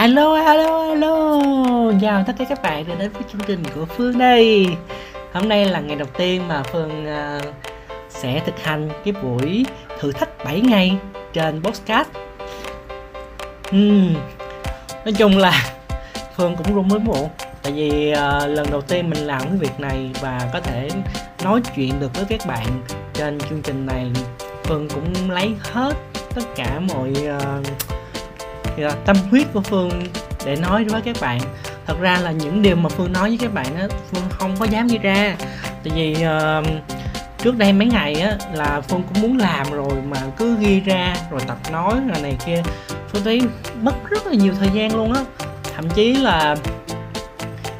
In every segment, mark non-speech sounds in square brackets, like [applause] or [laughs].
Alo, alo, alo. Chào tất cả các bạn đã đến với chương trình của Phương đây. Hôm nay là ngày đầu tiên mà Phương uh, sẽ thực hành cái buổi thử thách 7 ngày trên podcast. Uhm, Nói chung là [laughs] Phương cũng run mới muộn. Tại vì uh, lần đầu tiên mình làm cái việc này và có thể nói chuyện được với các bạn trên chương trình này Phương cũng lấy hết tất cả mọi uh, À, tâm huyết của Phương để nói với các bạn. Thật ra là những điều mà Phương nói với các bạn á Phương không có dám ghi ra. Tại vì uh, trước đây mấy ngày á là Phương cũng muốn làm rồi mà cứ ghi ra rồi tập nói rồi này kia. Phương thấy mất rất là nhiều thời gian luôn á. Thậm chí là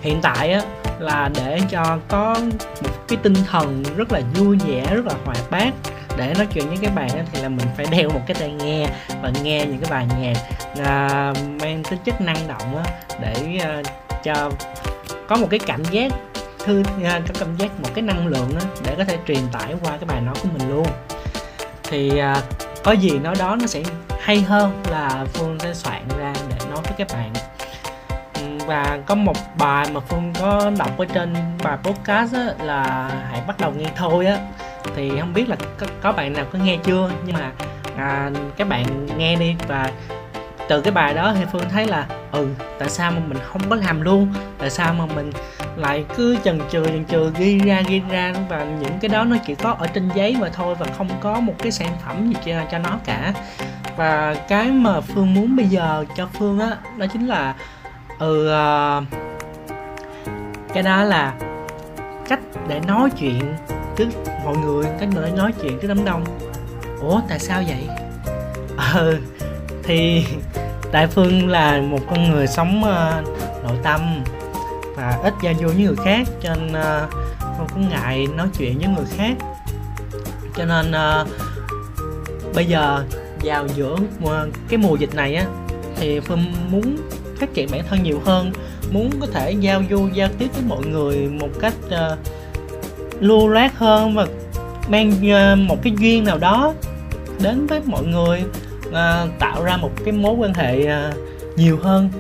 hiện tại á là để cho có một cái tinh thần rất là vui vẻ rất là hoạt bát để nói chuyện với các bạn thì là mình phải đeo một cái tai nghe và nghe những cái bài nhạc à, mang tính chất năng động á, để à, cho có một cái cảm giác thư à, có cảm giác một cái năng lượng á, để có thể truyền tải qua cái bài nói của mình luôn. Thì có gì nói đó nó sẽ hay hơn là phương sẽ soạn ra để nói với các bạn. Và có một bài mà phương có đọc ở trên bài podcast á, là hãy bắt đầu nghe thôi á thì không biết là có, có bạn nào có nghe chưa? Nhưng mà à, các bạn nghe đi và từ cái bài đó thì phương thấy là ừ tại sao mà mình không có làm luôn? Tại sao mà mình lại cứ chần chừ chần chừ ghi ra ghi ra và những cái đó nó chỉ có ở trên giấy mà thôi và không có một cái sản phẩm gì cho, cho nó cả. Và cái mà phương muốn bây giờ cho phương á đó, đó chính là ừ uh, cái đó là cách để nói chuyện trước mọi người cách người nói chuyện trước đám đông? Ủa tại sao vậy? Ờ thì [laughs] đại phương là một con người sống uh, nội tâm và ít giao du với người khác cho nên uh, không có ngại nói chuyện với người khác. Cho nên uh, bây giờ vào giữa cái mùa dịch này á thì phương muốn phát triển bản thân nhiều hơn muốn có thể giao du giao tiếp với mọi người một cách uh, lưu loát hơn và mang ờ, một cái duyên nào đó đến với mọi người ờ, tạo ra một cái mối quan hệ ờ, nhiều hơn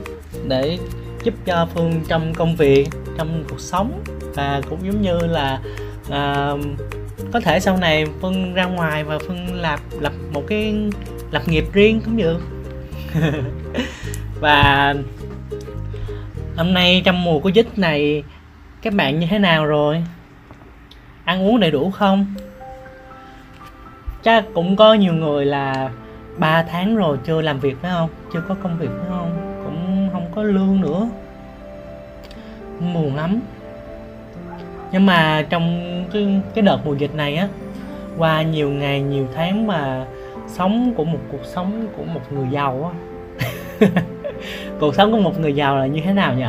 để giúp cho phương trong công việc trong cuộc sống và cũng giống như là à, có thể sau này phương ra ngoài và phương lập lập một cái lập nghiệp riêng cũng được. [laughs] Và hôm nay trong mùa của dịch này các bạn như thế nào rồi? Ăn uống đầy đủ không? Chắc cũng có nhiều người là 3 tháng rồi chưa làm việc phải không? Chưa có công việc phải không? Cũng không có lương nữa. Buồn lắm. Nhưng mà trong cái, cái đợt mùa dịch này á qua nhiều ngày nhiều tháng mà sống của một cuộc sống của một người giàu á [laughs] cuộc sống của một người giàu là như thế nào nhỉ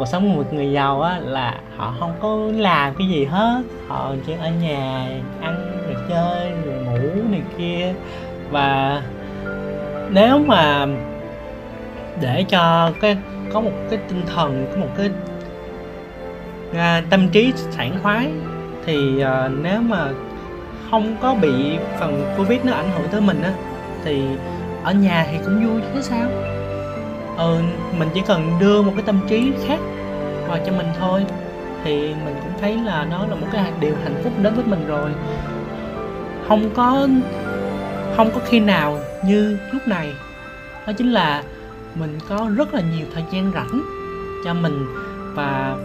cuộc sống của một người giàu á là họ không có làm cái gì hết. Họ chỉ ở nhà ăn rồi chơi rồi ngủ này kia. Và nếu mà để cho cái có một cái tinh thần có một cái à, tâm trí sảng khoái thì à, nếu mà không có bị phần covid nó ảnh hưởng tới mình á thì ở nhà thì cũng vui chứ sao? Ừ, mình chỉ cần đưa một cái tâm trí khác vào cho mình thôi. Thì mình cũng thấy là nó là một cái điều hạnh phúc đến với mình rồi. Không có không có khi nào như lúc này. Đó chính là mình có rất là nhiều thời gian rảnh cho mình và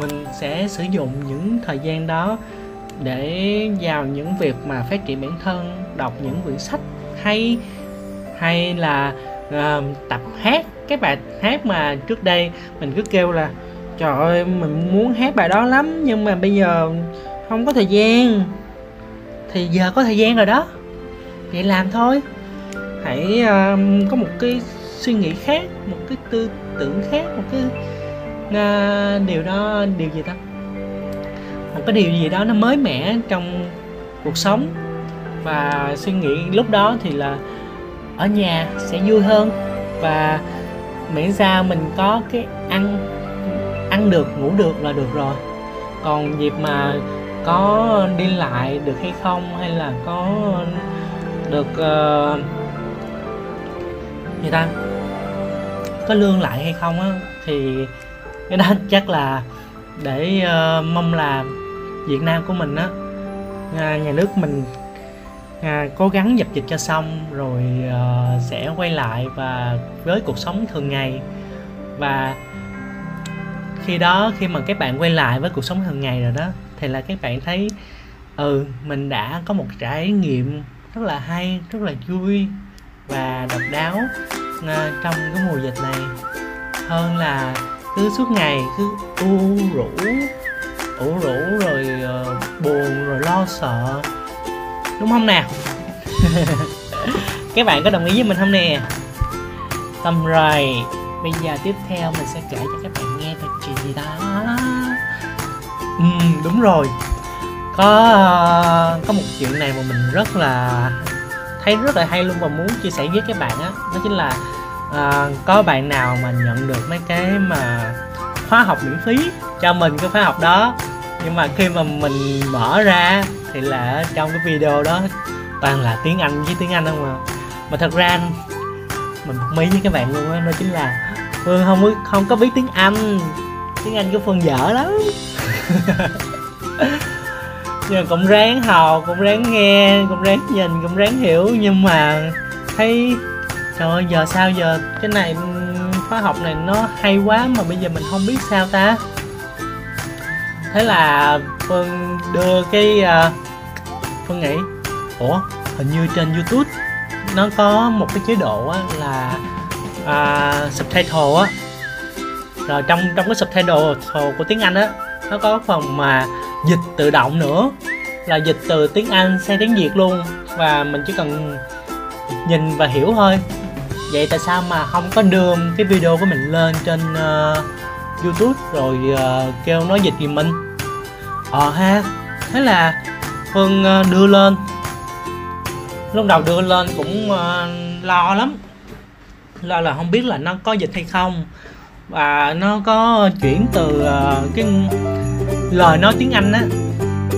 mình sẽ sử dụng những thời gian đó để vào những việc mà phát triển bản thân đọc những quyển sách hay hay là uh, tập hát. Cái bài hát mà trước đây mình cứ kêu là trời ơi mình muốn hát bài đó lắm nhưng mà bây giờ không có thời gian. Thì giờ có thời gian rồi đó. Vậy làm thôi. Hãy uh, có một cái suy nghĩ khác một cái tư tưởng khác một cái uh, điều đó điều gì ta? Một cái điều gì đó nó mới mẻ trong cuộc sống. Và suy nghĩ lúc đó thì là ở nhà sẽ vui hơn. Và miễn sao mình có cái ăn ăn được ngủ được là được rồi. Còn dịp mà có đi lại được hay không hay là có được ờ, uh, người ta có lương lại hay không á thì cái đó [laughs] chắc là để uh, mong là Việt Nam của mình á nhà nước mình à, cố gắng dập dịch cho xong rồi à, sẽ quay lại và với cuộc sống thường ngày. Và khi đó khi mà các bạn quay lại với cuộc sống thường ngày rồi đó thì là các bạn thấy ừ mình đã có một trải nghiệm rất là hay rất là vui và độc đáo à, trong cái mùa dịch này. Hơn là cứ suốt ngày cứ u rũ ủ rũ rồi uh, buồn rồi lo sợ đúng không nào [laughs] các bạn có đồng ý với mình không nè? Tâm rồi bây giờ tiếp theo mình sẽ kể cho các bạn nghe về chuyện gì đó. Ừ, đúng rồi. Có có một chuyện này mà mình rất là thấy rất là hay luôn và muốn chia sẻ với các bạn á. Đó, đó chính là à, có bạn nào mà nhận được mấy cái mà khóa học miễn phí cho mình cái khóa học đó. Nhưng mà khi mà mình mở ra thì là trong cái video đó toàn là tiếng anh với tiếng anh không mà mà thật ra, mình một mí với các bạn luôn á, đó chính là phương không không có biết tiếng anh. Tiếng anh của phương dở lắm. [laughs] Nhưng mà cũng ráng học, cũng ráng nghe, cũng ráng nhìn, cũng ráng hiểu. Nhưng mà thấy, trời ơi, giờ sao giờ cái này ừ, khóa học này nó hay quá mà bây giờ mình không biết sao ta thế là phương đưa cái uh, phương nghĩ ủa hình như trên youtube nó có một cái chế độ á là uh, subtitle á. Rồi trong trong cái subtitle của tiếng anh á nó có phần mà dịch tự động nữa là dịch từ tiếng anh sang tiếng việt luôn và mình chỉ cần nhìn và hiểu thôi. Vậy tại sao mà không có đưa cái video của mình lên trên uh, youtube rồi uh, kêu nó dịch giùm mình. Ờ ha thế là phương uh, đưa lên. Lúc đầu đưa lên cũng uh, lo lắm. Lo là không biết là nó có dịch hay không. Và nó có chuyển từ uh, cái lời nói tiếng anh á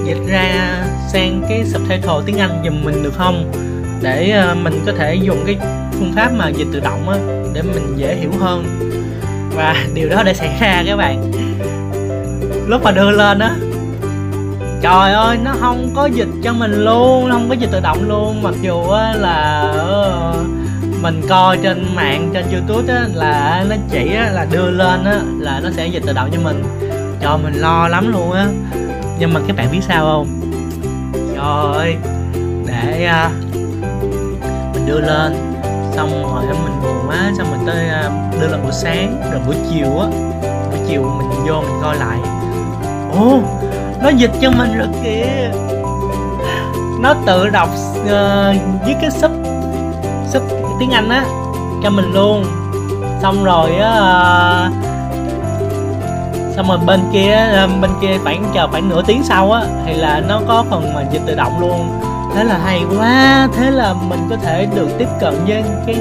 dịch ra sang cái subtitle tiếng anh giùm mình được không? Để uh, mình có thể dùng cái phương pháp mà dịch tự động á để mình dễ hiểu hơn và điều đó đã xảy ra các bạn. Lúc mà đưa lên á trời ơi nó không có dịch cho mình luôn không có dịch tự động luôn. Mặc dù á là ờ, mình coi trên mạng trên youtube á là nó chỉ á, là đưa lên á là nó sẽ dịch tự động cho mình. Cho mình lo lắm luôn á. Nhưng mà các bạn biết sao không? Trời ơi để uh, mình đưa lên xong rồi mình buồn quá xong mình tới à, đưa lên buổi sáng rồi buổi chiều á. Buổi chiều mình vô mình coi lại. Ồ nó dịch cho mình rồi kìa. Nó tự đọc uh, với cái sub sub tiếng anh á cho mình luôn. Xong rồi á uh, xong rồi bên kia ờ, bên kia khoảng chờ khoảng nửa tiếng sau á thì là nó có phần mà dịch tự động luôn thế là hay quá. Thế là mình có thể được tiếp cận với cái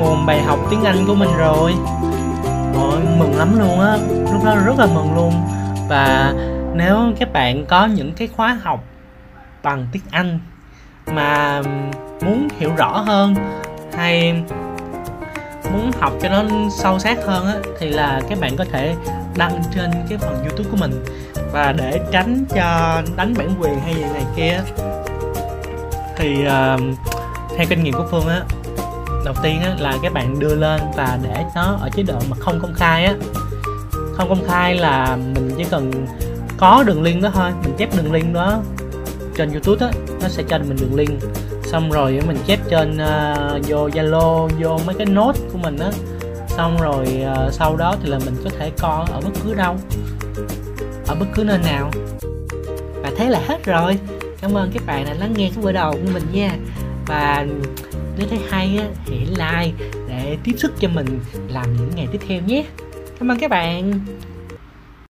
nguồn bài học tiếng anh của mình rồi. Ôi, mừng lắm luôn á. Lúc đó rất là mừng luôn. Và nếu các bạn có những cái khóa học bằng tiếng anh mà muốn hiểu rõ hơn hay muốn học cho nó sâu sát hơn á thì là các bạn có thể đăng trên cái phần youtube của mình và để tránh cho đánh bản quyền hay gì này kia thì uh, theo kinh nghiệm của phương á đầu tiên á là các bạn đưa lên và để nó ở chế độ mà không công khai á. Không công khai là mình chỉ cần có đường link đó thôi mình chép đường link đó trên youtube á nó sẽ cho mình đường link. Xong rồi mình chép trên uh, vô zalo vô mấy cái nốt của mình á. Xong rồi uh, sau đó thì là mình có thể coi ở bất cứ đâu ở bất cứ nơi nào. Và thế là hết rồi cảm ơn các bạn đã lắng nghe cái bữa đầu của mình nha. Và nếu thấy hay á hãy like để tiếp sức cho mình làm những ngày tiếp theo nhé. Cảm ơn các bạn.